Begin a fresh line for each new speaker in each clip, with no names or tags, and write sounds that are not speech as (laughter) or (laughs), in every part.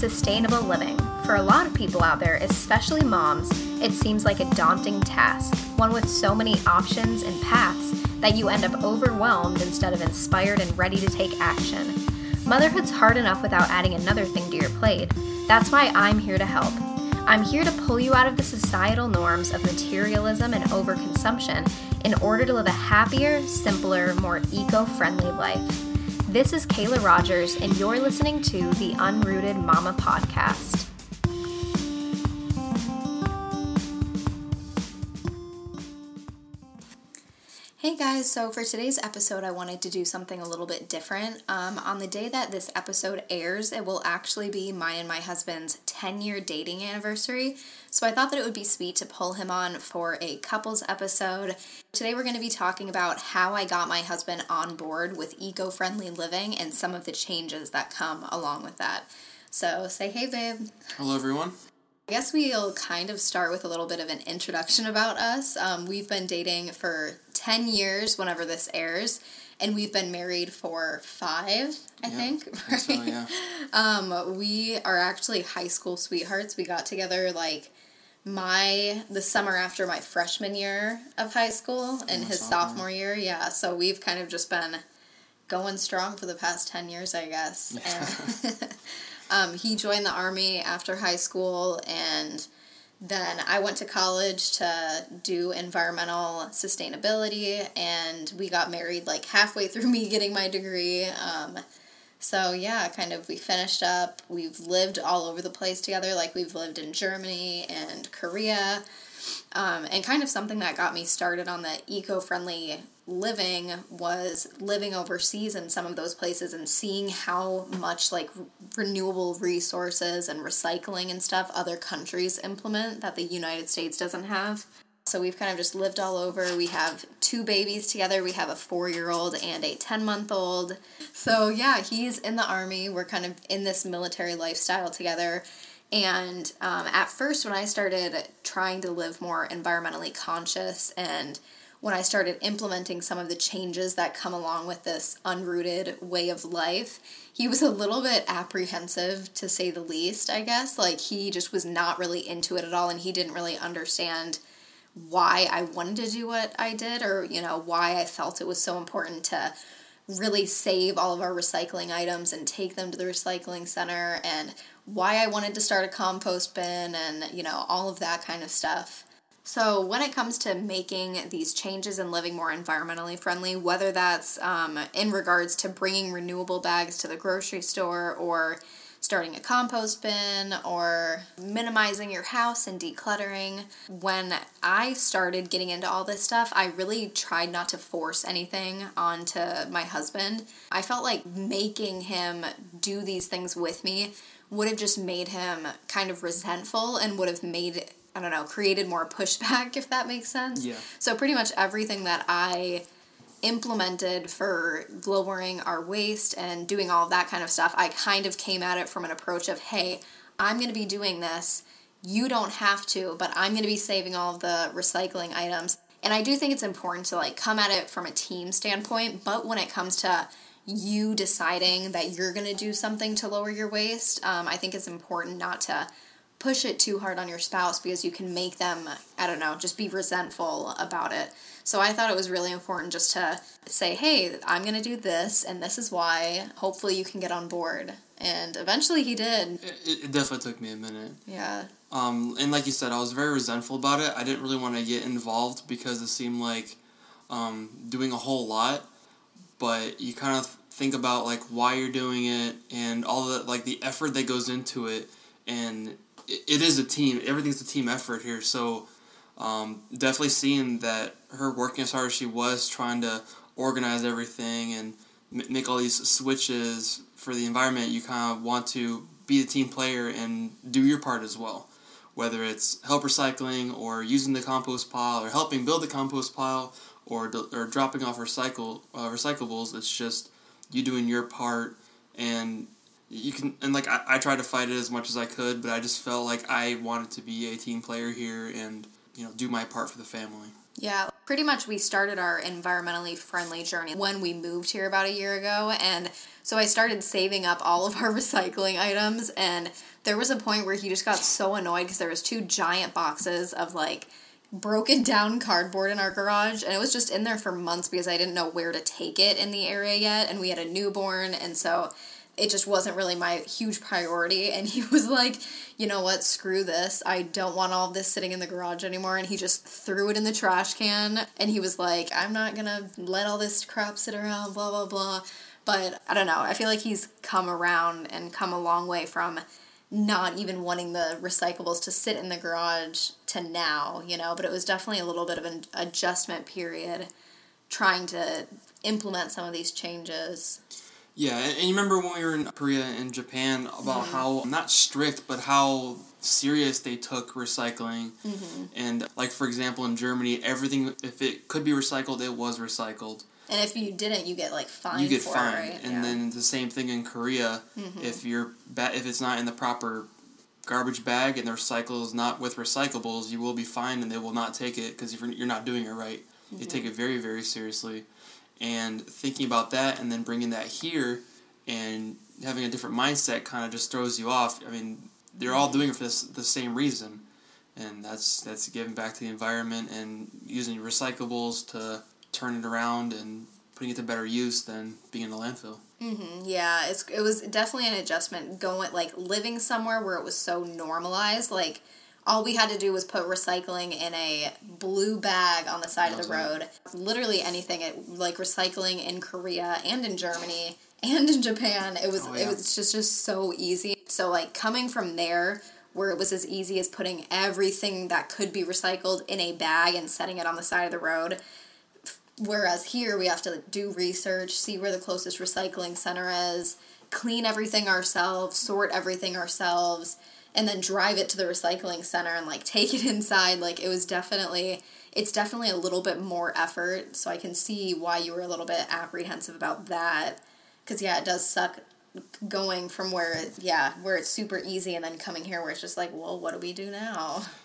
sustainable living. For a lot of people out there, especially moms, it seems like a daunting task, one with so many options and paths that you end up overwhelmed instead of inspired and ready to take action. Motherhood's hard enough without adding another thing to your plate. That's why I'm here to help. I'm here to pull you out of the societal norms of materialism and overconsumption in order to live a happier, simpler, more eco friendly life. This is Kayla Rogers, and you're listening to the Unrooted Mama Podcast. Hey guys, so for today's episode, I wanted to do something a little bit different. Um, on the day that this episode airs, it will actually be mine and my husband's 10 year dating anniversary. So I thought that it would be sweet to pull him on for a couples episode. Today, we're going to be talking about how I got my husband on board with eco friendly living and some of the changes that come along with that. So say hey, babe.
Hello, everyone.
I guess we'll kind of start with a little bit of an introduction about us. Um, we've been dating for 10 years whenever this airs, and we've been married for five, I
Yeah,
think.
Think so, yeah. (laughs)
um, we are actually high school sweethearts. We got together like my the summer after my freshman year of high school and
Oh,
his
sophomore.
sophomore year. Yeah, so we've kind of just been going strong for the past 10 years, I guess. (laughs) And (laughs) um, he joined the army after high school and then I went to college to do environmental sustainability, and we got married like halfway through me getting my degree. Um, so, yeah, kind of we finished up. We've lived all over the place together, like we've lived in Germany and Korea. Um, and kind of something that got me started on the eco friendly living was living overseas in some of those places and seeing how much like renewable resources and recycling and stuff other countries implement that the United States doesn't have. So we've kind of just lived all over. We have two babies together. We have a four year old and a 10 month old. So, yeah, he's in the army. We're kind of in this military lifestyle together. And um, at first, when I started trying to live more environmentally conscious and when I started implementing some of the changes that come along with this unrooted way of life, he was a little bit apprehensive to say the least, I guess. Like, he just was not really into it at all and he didn't really understand why I wanted to do what I did or, you know, why I felt it was so important to really save all of our recycling items and take them to the recycling center and why I wanted to start a compost bin and, you know, all of that kind of stuff. So, when it comes to making these changes and living more environmentally friendly, whether that's um, in regards to bringing renewable bags to the grocery store or starting a compost bin or minimizing your house and decluttering. When I started getting into all this stuff, I really tried not to force anything onto my husband. I felt like making him do these things with me would have just made him kind of resentful and would have made I don't know, created more (laughs) pushback if that makes sense.
Yeah.
So pretty much everything that I implemented for lowering our waste and doing all that kind of stuff, I kind of came at it from an approach of, hey, I'm going to be doing this. You don't have to, but I'm going to be saving all of the recycling items. And I do think it's important to like come at it from a team standpoint, but when it comes to you deciding that you're going to do something to lower your waste, um, I think it's important not to push it too hard on your spouse because you can make them, I don't know, just be resentful about it. So I thought it was really important just to say, hey, I'm going to do this, and this is why. Hopefully you can get on board. And eventually he did.
It, it definitely took me a minute.
Yeah.
Um, and like you said, I was very resentful about it. I didn't really want to get involved because it seemed like um, doing a whole lot. But you kind of think about like why you're doing it and all the like the effort that goes into it, and it, it is a team. Everything's a team effort here. So um, definitely seeing that her working as hard as she was, trying to organize everything and m- make all these switches for the environment, you kind of want to be the team player and do your part as well. Whether it's help recycling or using the compost pile or helping build the compost pile or, or dropping off recycle uh, recyclables, it's just you doing your part and you can and like I, I tried to fight it as much as I could, but I just felt like I wanted to be a team player here and you know do my part for the family.
Yeah. pretty much we started our environmentally friendly journey when we moved here about a year ago and so I started saving up all of our (laughs) recycling items and there was a point where he just got so annoyed because there was two giant boxes of like broken down cardboard in our garage and it was just in there for months because I didn't know where to take it in the area yet and we had a newborn and so it just wasn't really my huge priority. (laughs) And he was like, you know what, screw this. I don't want all this sitting in the garage anymore. And he just threw it in the trash can. And he was like, I'm not gonna let all this crap sit around, blah, blah, blah. But I don't know. I feel like he's come around and come a long way from not even wanting the recyclables to sit in the garage to now, you know. But it was definitely a little bit of an adjustment period trying to implement some of these changes.
Yeah, and, you remember when we were in Korea and Japan about mm-hmm. how not strict, but how serious they took recycling. Mm-hmm. And like for example, in Germany, everything if it could be recycled, it was recycled.
And if you didn't, you get like fined.
You get fined, it, right? and yeah. then the same thing in Korea. Mm-hmm. If you're ba- if it's not in the proper garbage bag and the recycle is not with recyclables, you will be fined and they will not take it because you're, you're not doing it right. They take mm-hmm. it very very seriously and thinking about that and then bringing that here and having a different mindset kind of just throws you off. I mean, they're all doing it for this, the same reason, and that's that's giving back to the environment and using recyclables to turn it around and putting it to better use than being in a landfill.
Mm-hmm. Yeah, it's it was definitely an adjustment going like living somewhere where it was so normalized, like all we had to do was put recycling in a blue bag on the side of the road. Literally anything, it, like recycling in Korea and in Germany and in Japan. It was oh, yeah. it was just just so easy. So like coming from there where it was as easy as putting everything that could be recycled in a bag and setting it on the side of the road. Whereas here we have to do research, see where the closest recycling center is, clean everything ourselves, sort everything ourselves and then drive it to the recycling center and like (laughs) take it inside. Like it was definitely it's definitely a little bit more effort. So i can see why you were a little bit apprehensive about that. Because yeah it does suck going from where yeah where it's super easy and then coming here where it's just like well what do we do now (laughs)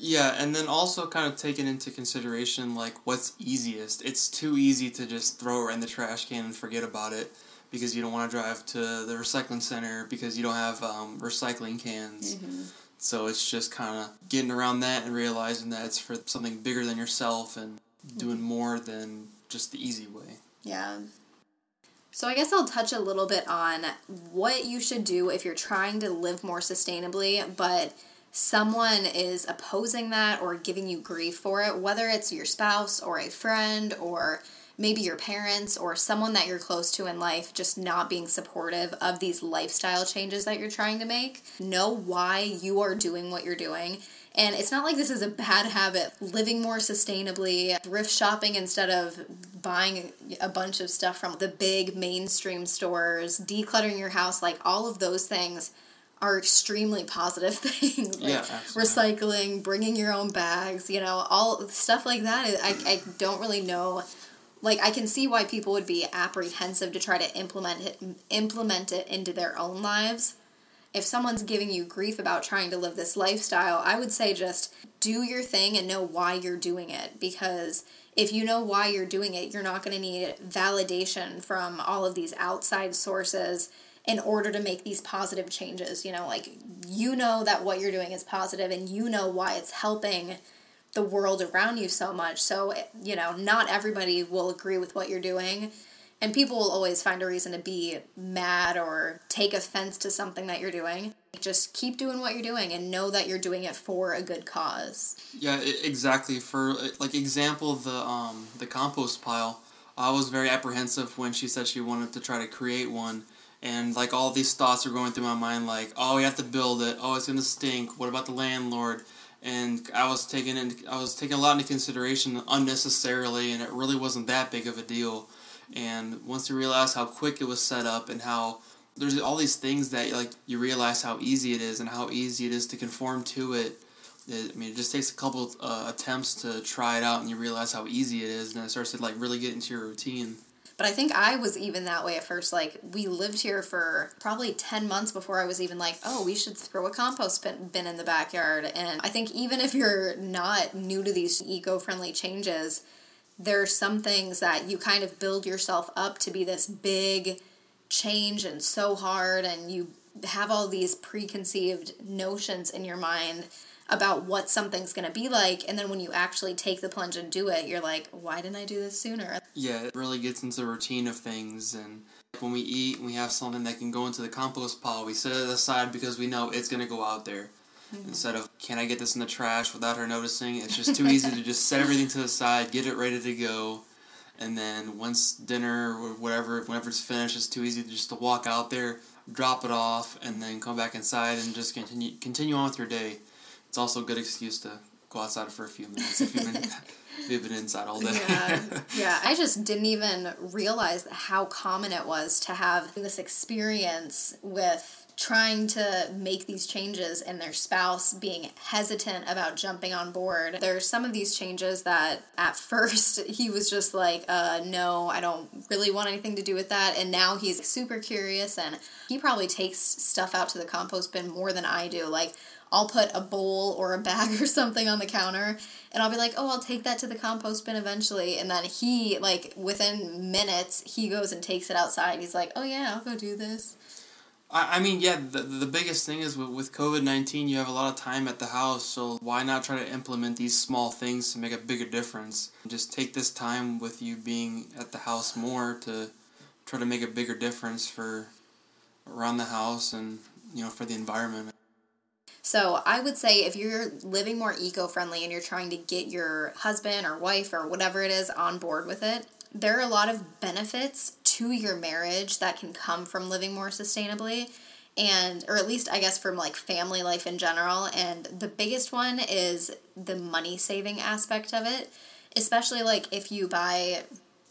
yeah and then also kind of taking into consideration like what's easiest it's too easy to just throw it in the trash can and forget about it because you don't want to drive to the recycling center because you don't have um, recycling cans. Mm-hmm. So it's just kind of getting around that and realizing that it's for something bigger than yourself and doing more than just the easy way.
Yeah. So I guess I'll touch a little bit on what you should do if you're trying to live more sustainably, but someone is opposing that or giving you grief for it, whether it's your spouse or a friend or maybe your parents or someone that you're close to in life just not being supportive of these lifestyle changes that you're trying to make. Know why you are doing what you're doing. And it's not like this is a bad habit. Living more sustainably, thrift shopping instead of buying a bunch of stuff from the big mainstream stores, decluttering your house, like all of those things are extremely positive (laughs) things. like
yeah,
recycling, bringing your own bags, you know, all stuff like that. I, I don't really know like I can see why people would be apprehensive to try to implement it implement it into their own lives. If someone's giving you grief about trying to live this lifestyle, I would say just do your thing and know why you're doing it because if you know why you're doing it, you're not going to need validation from all of these outside sources in order to make these positive changes. You know, like you know that what you're doing is positive and you know why it's helping the world around you so much. So, you know, not everybody will agree with what you're doing. And people will always find a reason to be mad or take offense to something that you're doing. Just keep doing what you're doing and know that you're doing it for a good cause.
Yeah, exactly. For like example, the um the compost pile. I was very apprehensive when she said she wanted to try to create one and like all these thoughts are going through my mind like, "Oh, we have to build it. Oh, it's to stink. What about the landlord?" and I was taking in, I was taking a lot into consideration unnecessarily, and it really wasn't that big of a deal. And once you realize how quick it was set up and how there's all these things that like you realize how easy it is and how easy it is to conform to it. it I mean, it just takes a couple uh, attempts to try it out, and you realize how easy it is, and it starts to like really get into your routine.
But I think I was even that way at first. Like, we lived here for probably 10 months before I was even like, oh, we should throw a compost bin in the backyard. And I think even if you're not new to these eco friendly changes, there's some things that you kind of build yourself up to be this big change and so hard and you have all these preconceived notions in your mind about what something's going to be like and then when you actually take the plunge and do it you're like why didn't i do this sooner?
Yeah it really gets into the routine of things and when we eat and we have something that can go into the compost pile we set it aside because we know it's going to go out there. Mm-hmm. instead of can i get this in the trash without her noticing? It's just too easy to just set everything to the side get it ready to go and then once dinner or whatever whenever it's finished it's too easy to just to walk out there drop it off and then come back inside and just continue continue on with your day it's also a good excuse to go outside for a few minutes if you've been (laughs) you've been inside all day.
Yeah. yeah, I just didn't even realize how common it was to have this experience with trying to make these changes and their spouse being hesitant about jumping on board. There's some of these changes that at (laughs) first he was just like, uh, no, I don't really want anything to do with that. And now he's super curious and he probably takes stuff out to the compost bin more than I do. Like, I'll put a bowl or a bag (laughs) or something on the counter and I'll be like, oh, I'll take that to the compost bin eventually. And then he, like, within minutes, he goes and takes it outside. He's like, oh, yeah, I'll go do this.
I, I mean, yeah, the, the biggest thing is with, with COVID 19, you have a lot of time at the house, so why not try to implement these small things to make a bigger difference? Just take this time with you being at the house more to try to make a bigger difference for around the house and, you know, for the environment.
So I would say if you're living more eco friendly and you're trying to get your husband or wife or whatever it is on board with it, there are a lot of benefits to your marriage that can come from living more sustainably and or at least I guess from like family life in general. And the biggest one is the money saving aspect of it especially like if you buy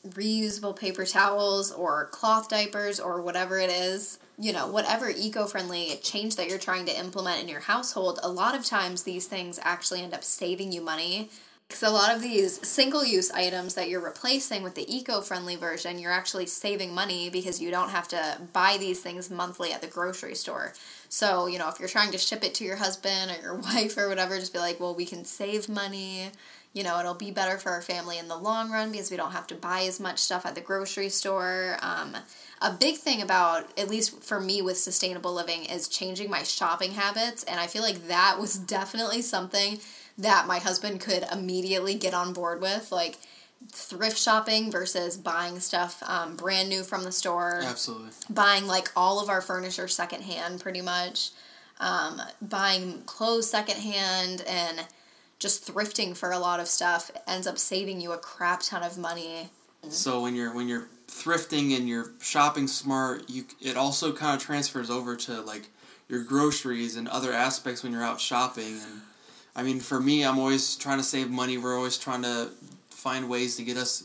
reusable paper towels or cloth diapers or whatever it is you know whatever eco-friendly change that you're trying to implement in your household a lot of times these things actually end up saving you money because a lot of these single use items that you're replacing with the eco friendly version, you're actually saving money because you don't have to buy these things monthly at the grocery store. So, you know, if you're trying to ship it to your husband or your (laughs) wife or whatever, just be like, well, we can save money. You know, it'll be better for our family in the long run because we don't have to buy as much stuff at the grocery store. Um, a big thing about, at least for me with sustainable living, is changing my shopping habits. And I feel like that was (laughs) definitely something that my husband could immediately get on board with. Like, thrift shopping versus buying stuff um, brand new from the store.
Absolutely.
Buying like all of our furniture secondhand, pretty much. Um, buying clothes secondhand and just thrifting for a lot of stuff ends up saving you a crap ton of money.
So when you're when you're thrifting and you're shopping smart, you it also kind of transfers over to like your groceries and other aspects when you're out shopping and I mean for me I'm always trying to save money. We're always trying to find ways to get us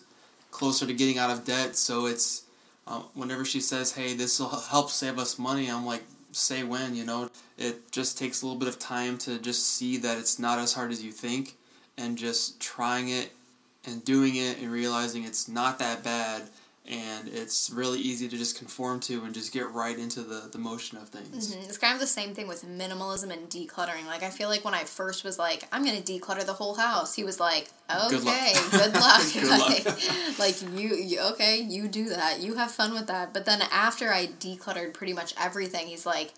closer to getting out of debt. So it's uh, whenever she says, "Hey, this will help save us money," I'm like, "Say when?" You know, it just takes a little bit of time to just see that it's not as hard as you think, and just trying it and doing it and realizing it's not that bad and it's really easy to just conform to and just get right into the, the motion of things.
Mm-hmm. It's kind of the same thing with minimalism and decluttering. Like, I feel like when I first was like, I'm going to declutter the whole house, he was like, okay, good (laughs) luck. Good luck. (laughs) good like, luck. (laughs) like you, you, okay, you do that. You have fun with that. But then after I decluttered pretty much everything, he's like,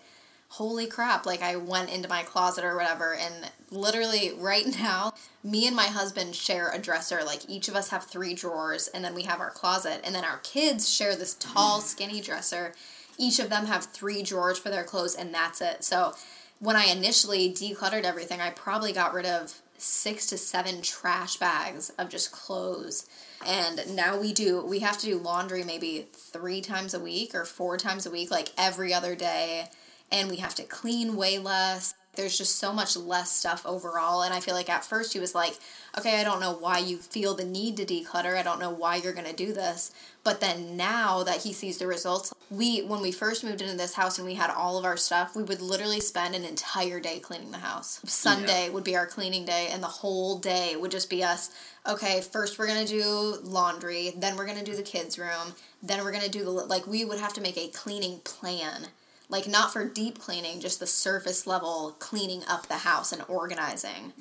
holy crap, like I went into my closet or whatever, and literally right now, me and my husband share a dresser. Like each of us have three drawers, and then we have our closet, and then our kids share this tall, mm. skinny dresser. Each of them have three drawers for their clothes, and that's it. So when I initially decluttered everything, I probably got rid of six to seven trash bags of just clothes. And now we do, we have to do laundry maybe three times a week or four times a week, like every other day and we have to clean way less. There's just so much less stuff overall. And I feel like at first he was like, okay, I don't know why you feel the need to declutter. I don't know why you're going to do this. But then now that he sees the results, we, when we first moved into this house and we had all of our stuff, we would literally spend an entire day cleaning the house. Sunday yeah. would be our cleaning day, and the whole day would just be us. Okay, first we're going to do laundry, then we're going to do the kids' room, then we're going to do the, like, we would have to make a cleaning plan like not for deep cleaning, just the surface level cleaning up the house and organizing.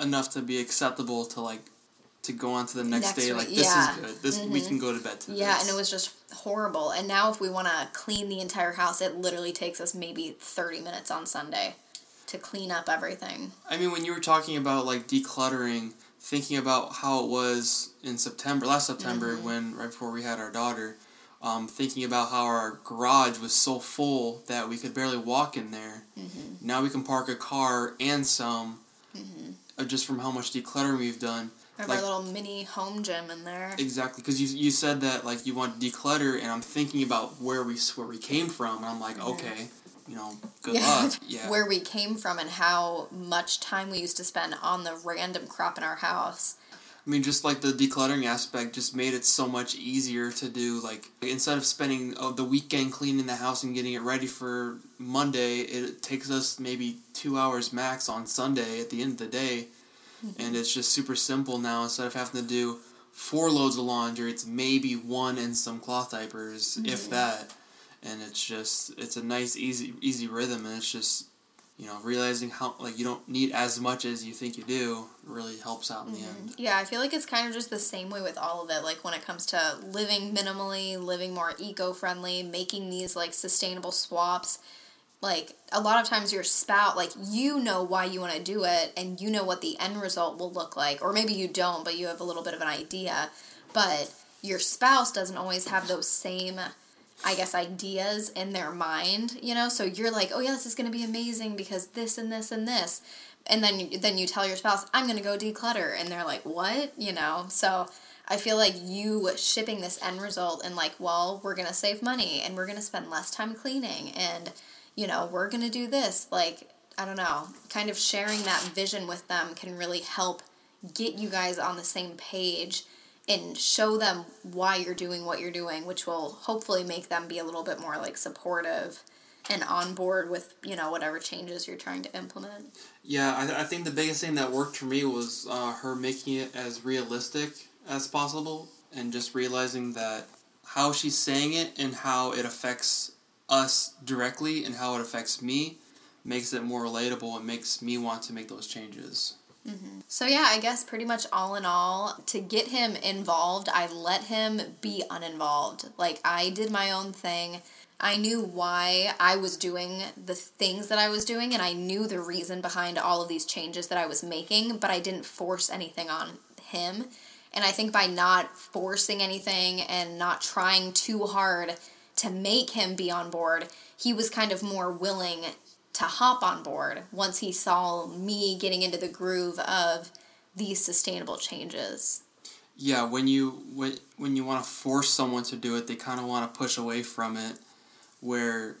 Enough to be acceptable to like to go on to the next,
Next
day.
week,
Like this
yeah. Mm-hmm.
is good. This we can go to bed to
Yeah,
this.
and it was just horrible. And now, if we want to clean the entire house, it literally takes us maybe 30 minutes on Sunday to clean up everything.
I mean, when you were talking about like decluttering, thinking about how it was in September, last September,
Mm-hmm.
when right before we had our daughter, um, thinking about how our garage was so full that we could barely walk in there.
Mm-hmm.
Now we can park a car and some, uh, just from how much decluttering we've done.
We have
Like-
our little mini home gym in there.
Exactly, because you you said that like you want to declutter, and I'm thinking about where we where we came from, and I'm like, okay, you know, good luck. (laughs) Yeah.
Where we came from and how much time we used to spend on the random crap in our house.
I mean, just like the decluttering aspect just made it so much easier to do. Like, instead of spending uh, the weekend cleaning the house and getting it ready for Monday, it takes us maybe two hours max on Sunday at the end of the day. And it's just super simple now. Instead of having to do four loads of laundry, it's maybe one and some cloth diapers, if that. And it's just, it's a nice, easy, easy rhythm. And it's just, you know, realizing how, like, you don't need as much as you think you do really helps out in the mm-hmm. end.
Yeah, I feel like it's kind of just the same way with all of it. Like when it comes to living minimally, living more eco friendly, making these like sustainable swaps. Like a lot of times your spouse, like you know why you want to do it and you know what the end result will look like. Or maybe you don't, but you have a little bit of an idea. But your spouse doesn't always have those same I guess ideas in their mind, you know? So you're like, "Oh yeah, this is going to be amazing because this and this and this." And then then you tell your spouse, "I'm going to go declutter." And they're like, "What?" you know? So I feel like you shipping this end result and like, "Well, we're going to save money and we're going to spend less time cleaning and you know, we're going to do this." Like, I don't know, kind of sharing that vision with them can really help get you guys on the same page and show them why you're doing what you're doing, which will hopefully make them be a little bit more like supportive and on board with you know whatever changes you're trying to implement.
Yeah, I, I think the biggest thing that worked for me was uh, her making it as realistic as possible and just realizing that how she's saying it and how it affects us directly and how it affects me makes it more relatable and makes me want to make those changes. Mm-hmm.
So yeah, I guess pretty much all in all, to get him involved, I let him be uninvolved. Like I did my own thing. I knew why I was doing the things that I was doing and I knew the reason behind all of these changes that I was making, but I didn't force anything on him. And I think by not forcing anything and not trying too hard to make him be on board, he was kind of more willing to hop on board once he saw me getting into the groove of these sustainable changes.
Yeah, when you when when you want to force someone to do it, they kind of want to push away from it. Where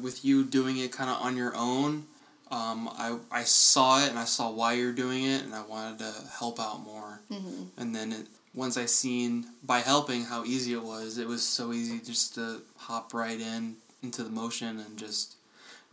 with you doing it kind of on your own, um, I I saw it and I saw why you're doing it, and I wanted to help out more. Mm-hmm. And then it, once I seen by helping how easy it was, it was so easy just to hop right in into the motion and just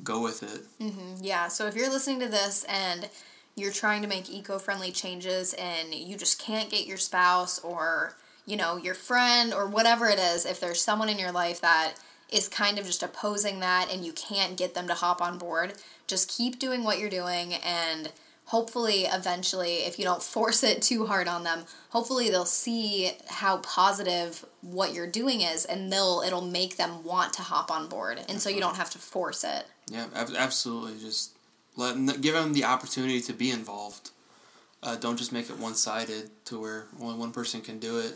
go with it. Mm-hmm.
Yeah, so if you're listening to this and you're trying to make eco-friendly changes and you just can't get your spouse or, you know, your friend or whatever it is, if there's someone in your life that is kind of just opposing that and you can't get them to hop on board, just keep doing what you're doing and hopefully eventually if you don't (laughs) force it too hard on them hopefully they'll see how positive what you're doing is and they'll it'll make them want to hop on board and so you uh-huh. don't have to force it
Yeah, absolutely. Just let give them the opportunity to be involved. Uh, don't just make it one sided to where only one person can do it.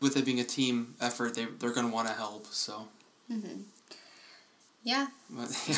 With it being a team effort, they they're gonna want to help. So,
yeah
but, yeah.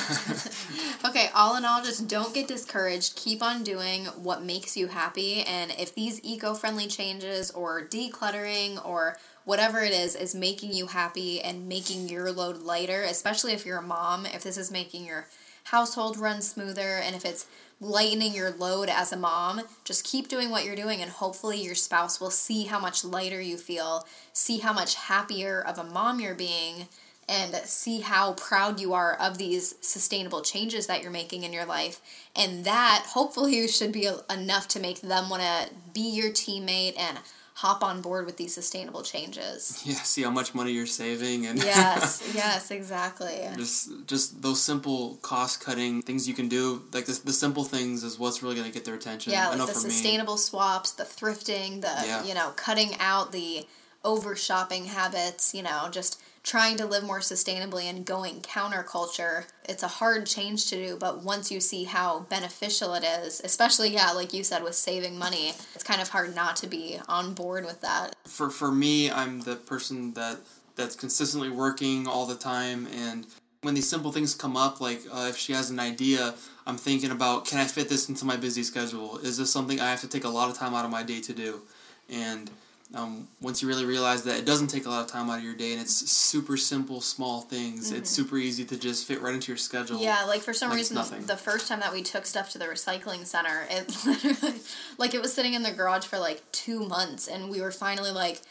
(laughs) (laughs)
Okay, all in all, just don't get discouraged. Keep on doing what makes you happy. And if these eco friendly changes or decluttering or whatever it is is making you happy and making your load lighter, especially if you're a mom, if this is making your household run smoother and if it's lightening your load as a mom, just keep doing what you're doing and hopefully your spouse will see how much lighter you feel, see how much happier of a mom you're being and see how proud you are of these sustainable changes that you're making in your life. And that hopefully (laughs) should be enough to make them want to be your teammate and hop on board with these sustainable changes. (laughs)
Yeah, see how much money you're saving and (laughs)
yes, yes, exactly.
Just just those simple cost cutting things you can do, like the, the simple things is what's really going to get their attention.
Yeah, like the sustainable me. swaps, the thrifting, the yeah. you know, cutting out the over shopping habits, you know, just trying to live more sustainably and going counterculture. It's a hard change to do, but once you see how beneficial it is, especially yeah, like you said with saving money, it's kind of hard not to be on board with that.
For for me, I'm the person that that's consistently working all the time and when these simple things come up like uh, if she has an idea i'm thinking about can i fit this into my busy schedule is this something i have to take a lot of time out of my day to do and um, once you really realize that it doesn't take a lot of time out of your day and it's super simple small things mm-hmm. it's super easy to just fit right into your schedule
yeah like for some like reason nothing. the first time that we took stuff to the recycling center it (laughs) literally like it was sitting in the garage for like two months and we were finally like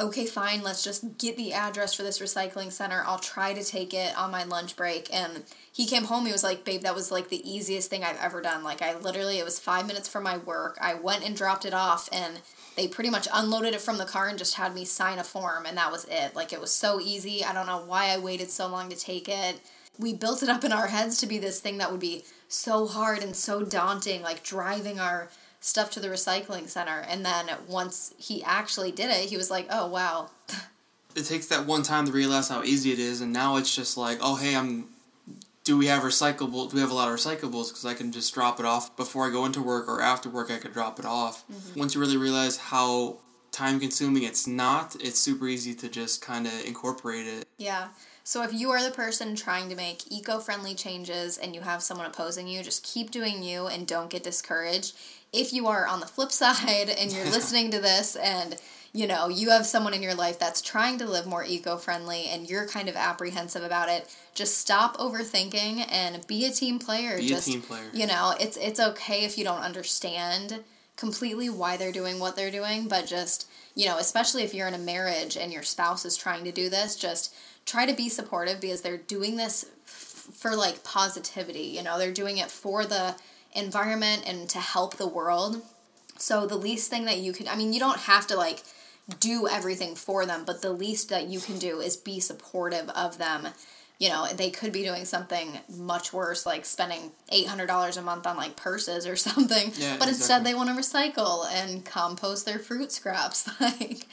okay fine let's just get the address for this recycling center. I'll try to take it on my lunch break. And he came home he was like babe that was like the easiest thing i've ever done. Like i literally it was five minutes from my work. I went and dropped it off and they pretty much unloaded it from the car and just had me sign a form and that was it. Like it was so easy. I don't know why i waited so long to take it. We built it up in our heads to be this thing that would be so hard and so daunting like driving our stuff to the recycling center. And then once he actually did it he was like oh wow.
It takes that one time to realize how easy it is. And now it's just like oh hey i'm do we have recyclable do we have a lot of recyclables? Because i can just drop it off. Before i go into work or after work i could drop it off. Mm-hmm. once you really realize how time consuming it's not it's super easy to just kind of incorporate it.
Yeah. So if you are the person trying to make eco-friendly changes and you have someone opposing you just keep doing you and don't get discouraged if you are on the flip (laughs) side and you're (laughs) listening to this and you know, you have someone in your life that's trying to live more eco friendly and you're kind of apprehensive about it, just stop overthinking and be a team player.
Be
just,
a team player.
You know, it's it's okay if you don't understand completely why they're doing what they're doing, but just, you know, especially if you're in a marriage and your spouse is trying to do this, just try to be supportive because they're doing this f- for like positivity, you know, they're doing it for the environment and to help the world. So the least thing that you can I mean, you don't have to like do everything for them, but the least that you can do is be supportive of them. You know, they could be doing something much worse, like spending eight hundred dollars a month on like purses or (laughs) something. Yeah, but exactly. instead, they want to recycle and compost their fruit scraps. (laughs) like,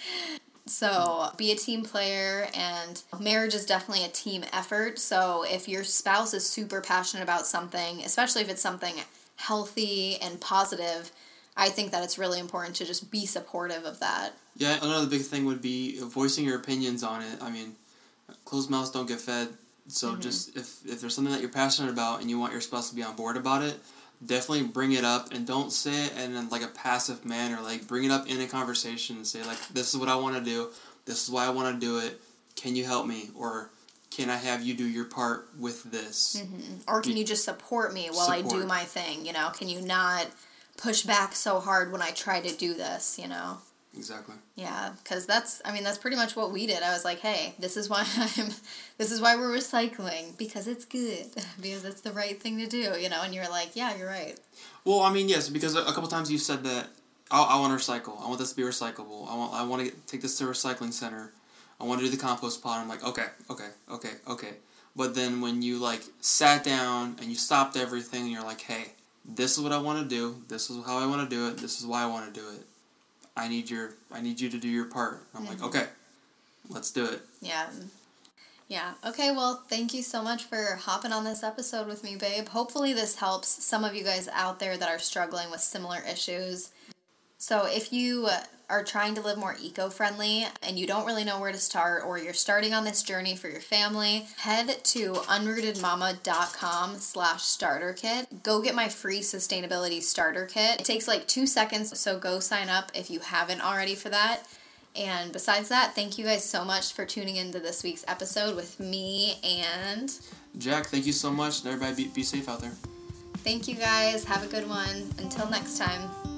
so be a team player, and marriage is definitely a team effort. So if your spouse is super passionate about something, especially if it's something healthy and positive, I think that it's really important to just be supportive of that.
Yeah, another big thing would be voicing your opinions on it. I mean, closed mouths don't get fed. So mm-hmm. just if if there's something that you're passionate about and you want your spouse to be on board about it, definitely bring it up and don't say it in like a passive manner. Like bring it up in a conversation and say like, "This is what I want to do. This is why I want to do it. Can you help me?" Or can I have you do your part with this?
Mm-hmm. Or can you just support me while support. I do my thing? You know, can you not push back so hard when I try to do this? You know.
Exactly.
Yeah, because that's I mean that's pretty much what we did. I was like, hey, this is why (laughs) I'm, this is why we're recycling because it's good (laughs) because it's the right thing to do, you know. And you're like, yeah, you're right.
Well, I mean, yes, because a couple times you said that I, I want to recycle. I want this to be recyclable. I want I want to take this to a recycling center. I want to do the compost pot. I'm like, okay, okay, okay, okay. But then when you like sat down and you stopped everything and you're like, hey, this is what I want to do. This is how I want to do it. This is why I want to do it I need your I need you to do your part. I'm mm-hmm. like, okay, let's do it.
Yeah. Yeah. Okay, well, thank you so much for hopping on this episode with me, babe. Hopefully this helps some of you guys out there that are struggling with similar issues. So, if you are trying to live more eco-friendly and you don't really know where to start or you're starting on this journey for your family, head to unrootedmama.com slash starter kit. Go get my free sustainability starter kit. It takes like two seconds, so go sign up if you haven't already for that. And besides that, thank you guys so much for tuning into this week's episode with me and
Jack. Thank you so much. Everybody be, be safe out there.
Thank you guys. Have a good one. Until next time.